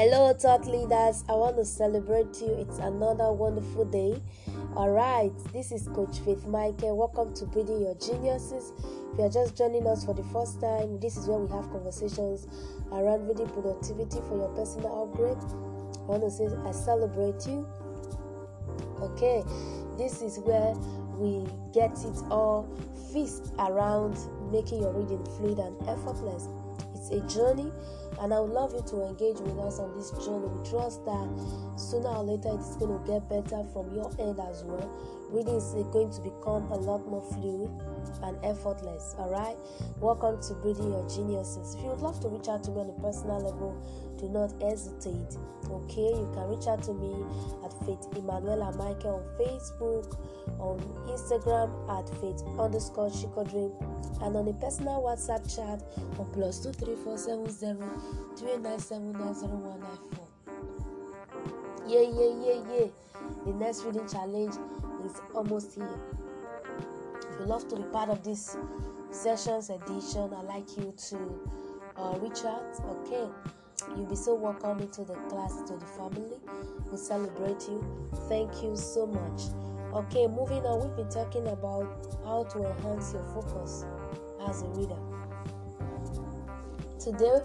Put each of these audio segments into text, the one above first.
Hello, thought leaders. I want to celebrate you. It's another wonderful day. All right, this is Coach Faith Michael. Welcome to Breeding Your Geniuses. If you are just joining us for the first time, this is where we have conversations around reading productivity for your personal upgrade. I want to say I celebrate you. Okay, this is where we get it all feast around making your reading fluid and effortless. It's a journey and I would love you to engage with us on this journey. We trust that sooner or later it's going to get better from your end as well. Reading is going to become a lot more fluid and effortless. All right, welcome to Breeding Your Geniuses. If you would love to reach out to me on a personal level, do not hesitate. Okay, you can reach out to me at Faith Emanuela Michael on Facebook, on Instagram at Faith underscore Chico and on a personal WhatsApp chat on plus two three four seven zero three nine seven nine zero one nine four. Yeah, yeah, yeah, yeah. The next reading challenge is almost here. If you love to be part of this sessions edition, I'd like you to uh, reach out. Okay, you'll be so welcome into the class, to the family. We celebrate you. Thank you so much. Okay, moving on, we've been talking about how to enhance your focus as a reader. Today,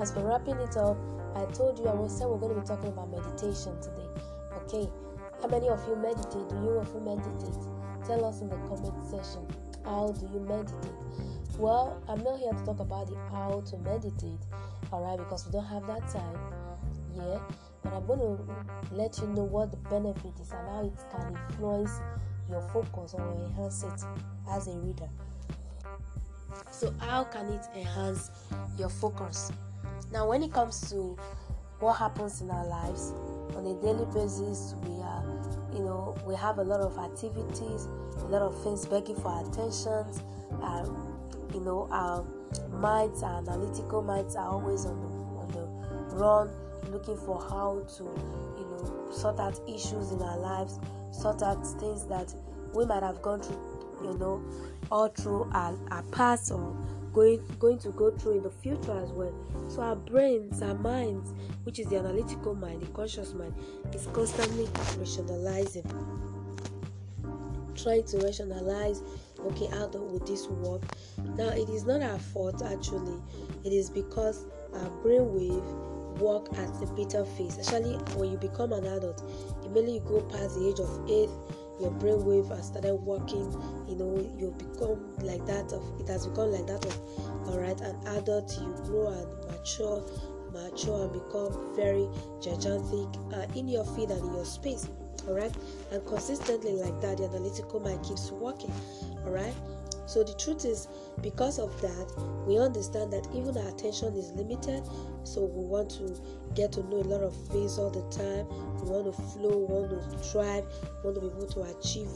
as we're wrapping it up, I told you I was said we're going to be talking about meditation today. Okay, how many of you meditate? Do you ever meditate? Tell us in the comment section. How do you meditate? Well, I'm not here to talk about the how to meditate, alright, because we don't have that time. Yeah, but I'm going to let you know what the benefit is and how it can influence your focus or enhance it as a reader. So, how can it enhance your focus? Now, when it comes to what happens in our lives on a daily basis, we are, you know, we have a lot of activities, a lot of things begging for our attention. Uh, you know, our minds, our analytical minds are always on the on the run looking for how to, you know, sort out issues in our lives, sort out things that we might have gone through, you know, all through our, our past or going going to go through in the future as well. So our brains, our minds, which is the analytical mind, the conscious mind, is constantly rationalizing, trying to rationalize. Okay, how would this work? Now it is not our fault actually. It is because our brainwave work at a better phase, Actually, when you become an adult. Immediately you go past the age of eight, your brainwave has started working. You know, you become like that of it has become like that of all right, an adult. You grow and mature, mature and become very gigantic uh, in your field and in your space. All right, and consistently like that, the analytical mind keeps working. All right. So the truth is, because of that, we understand that even our attention is limited. So we want to get to know a lot of things all the time. We want to flow, we want to thrive, we want to be able to achieve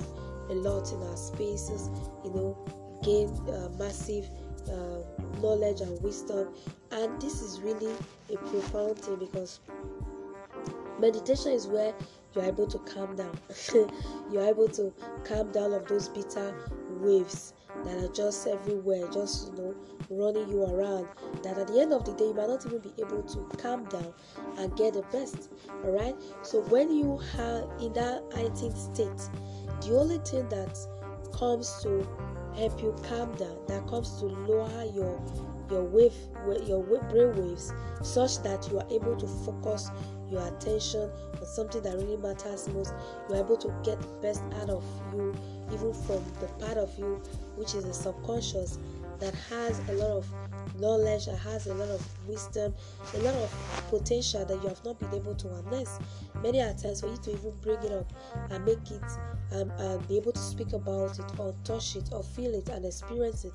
a lot in our spaces. You know, gain uh, massive uh, knowledge and wisdom. And this is really a profound thing because meditation is where you're able to calm down. you're able to calm down of those beta waves that are just everywhere, just you know, running you around. That at the end of the day, you might not even be able to calm down and get the best. All right. So when you are in that heightened state, the only thing that comes to help you calm down, that comes to lower your your wave, your brain waves, such that you are able to focus your attention on something that really matters most. You're able to get the best out of you, even from the part of you which is the subconscious that has a lot of knowledge, that has a lot of wisdom, a lot of potential that you have not been able to harness. Many are times for you to even bring it up and make it um, and be able to speak about it or touch it or feel it and experience it,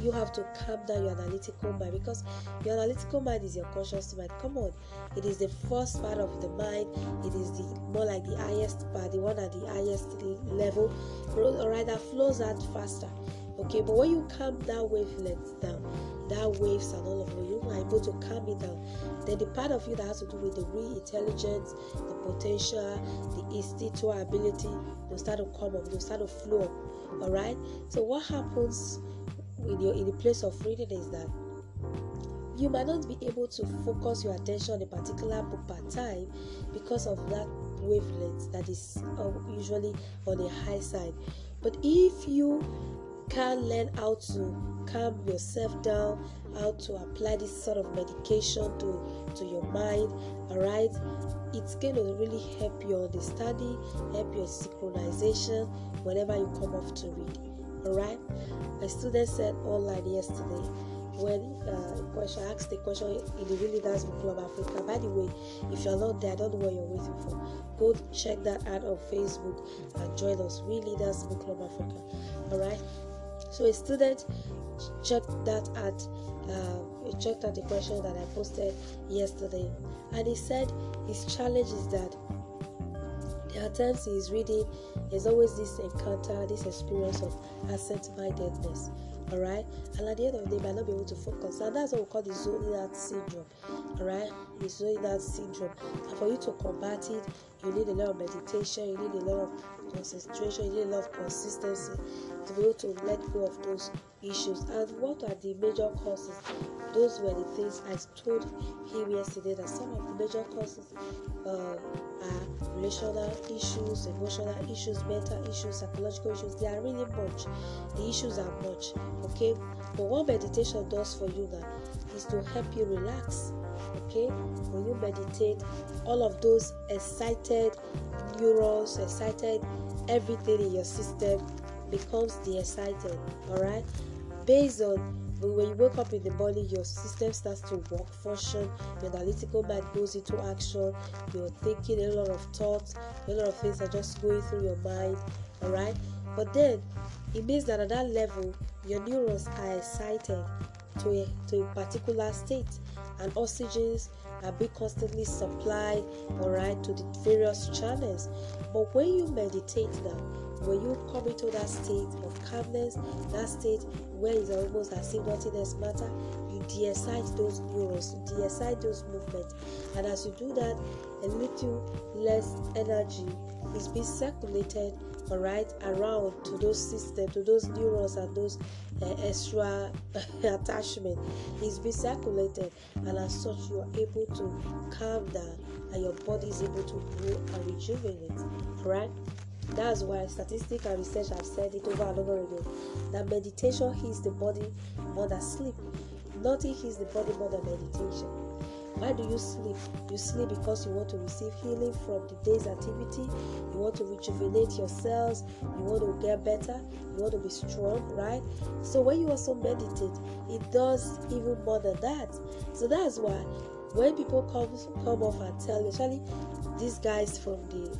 you have to calm down your analytical mind because your analytical mind is your conscious mind. Come on, it is the first part of the mind, it is the more like the highest part, the one at the highest level, or rather flows out faster. Okay, but when you calm that wavelength down, that waves and all of it, you are able to calm it down. Then the part of you that has to do with the real intelligence, the potential, the instinctual ability, will start to come up, they'll start to flow up. Alright? So what happens in your in the place of reading is that you might not be able to focus your attention on a particular book per time because of that wavelength that is uh, usually on the high side. But if you can learn how to calm yourself down, how to apply this sort of medication to, to your mind, all right, it's going to really help your understanding, help your synchronization whenever you come off to read. All right, a student said online yesterday when uh, question asked the question in the Real Leaders Book Club Africa. By the way, if you're not there, I don't know what you're waiting for. Go check that out on Facebook and join us, Real Leaders Book Club Africa. All right. So a student checked that at uh, checked out the question that I posted yesterday, and he said his challenge is that there are times he is reading, there's always this encounter, this experience of absent-mindedness. all right and at the end of the day might not be able to focus. And that's what we call the out syndrome all right the out syndrome. And for you to combat it you need a lot of meditation you need a lot of concentration you need a lot of consistency to be able to let go of those issues. And what are the major causes? Those were the things i told him yesterday that some of the major causes uh, are relational issues, emotional issues, mental issues, psychological issues. They are really much. The issues are much. Okay, but what meditation does for you now is to help you relax. Okay, when you meditate, all of those excited neurons, excited everything in your system becomes de-excited. All right, based on but when you wake up in the morning, your system starts to work, function, your analytical mind goes into action, you're thinking a lot of thoughts, a lot of things are just going through your mind, alright? But then it means that at that level, your neurons are excited to a, to a particular state, and oxygens are being constantly supplied, alright, to the various channels. But when you meditate now, when you come into that state of calmness, that state where it's almost as if nothing else matter, you de-excite those neurons, you de-excite those movements, and as you do that, a little less energy is being circulated right around to those systems to those neurons and those uh, extra attachment is being circulated. And as such you are able to calm down and your body is able to grow and rejuvenate right that's why statistics and research have said it over and over again that meditation heals the body more than sleep. Nothing heals the body more than meditation. Why do you sleep? You sleep because you want to receive healing from the day's activity. You want to rejuvenate yourselves. You want to get better. You want to be strong, right? So when you also meditate, it does even more than that. So that's why when people come come off and tell you, actually, these guys from the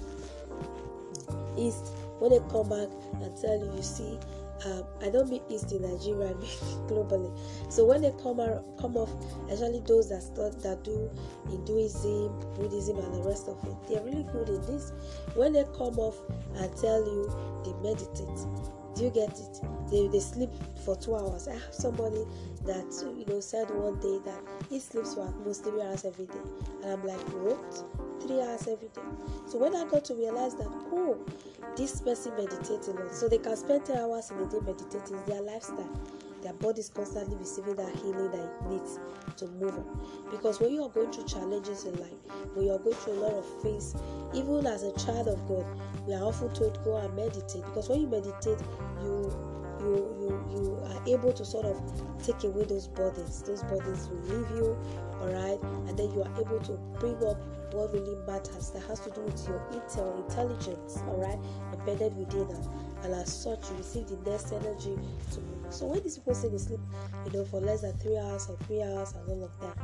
east when they come back and tell you you see um, I don't mean East in Nigeria, I mean globally. So when they come out, come off, especially those that start that do Hinduism, Buddhism, and the rest of it, they're really good in this. When they come off and tell you they meditate, do you get it? They, they sleep for two hours. I have somebody that you know said one day that he sleeps for most three hours every day, and I'm like, what? Three hours every day. So when I got to realize that, oh, this person meditates a oh, lot, so they can spend three hours in a day meditating. It's their lifestyle. Their body is constantly receiving that healing that it needs to move on. Because when you are going through challenges in life, when you are going through a lot of things, even as a child of God, we are often told go and meditate. Because when you meditate, you you you you are able to sort of take away those burdens. Those burdens will leave you, all right, and then you are able to bring up what really matters that has to do with your intel intelligence, all right, embedded within us. And as such, you receive the next energy to move. So when these people say they sleep, you know, for less than three hours or three hours and all of that,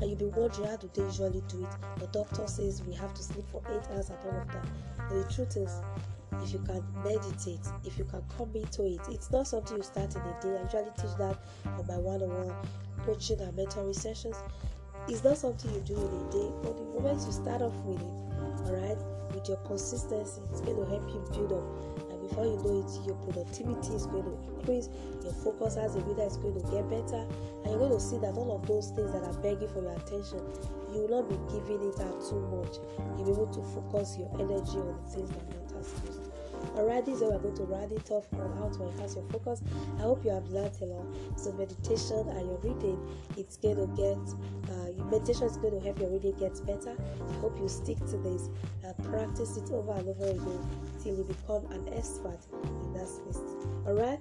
and you'll be wondering how do they usually do it. The doctor says we have to sleep for eight hours and all of that. But the truth is, if you can meditate, if you can come into it, it's not something you start in a day. I usually teach that on my one-on-one coaching and mentoring sessions. It's not something you do in a day, but the moment you start off with it, all right, with your consistency, it's going to help you build up. Before you know it, your productivity is going to increase, your focus as a leader is going to get better, and you're going to see that all of those things that are begging for your attention, you will not be giving it out too much. You'll be able to focus your energy on the things that matter most. Alright, this is how we're going to round it off on how to enhance your focus. I hope you have learned a lot. So meditation and your reading, it's going to get uh, meditation is going to help your reading get better. I hope you stick to this and practice it over and over again till you become an expert in that space. Alright,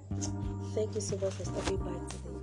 thank you so much for stopping by today.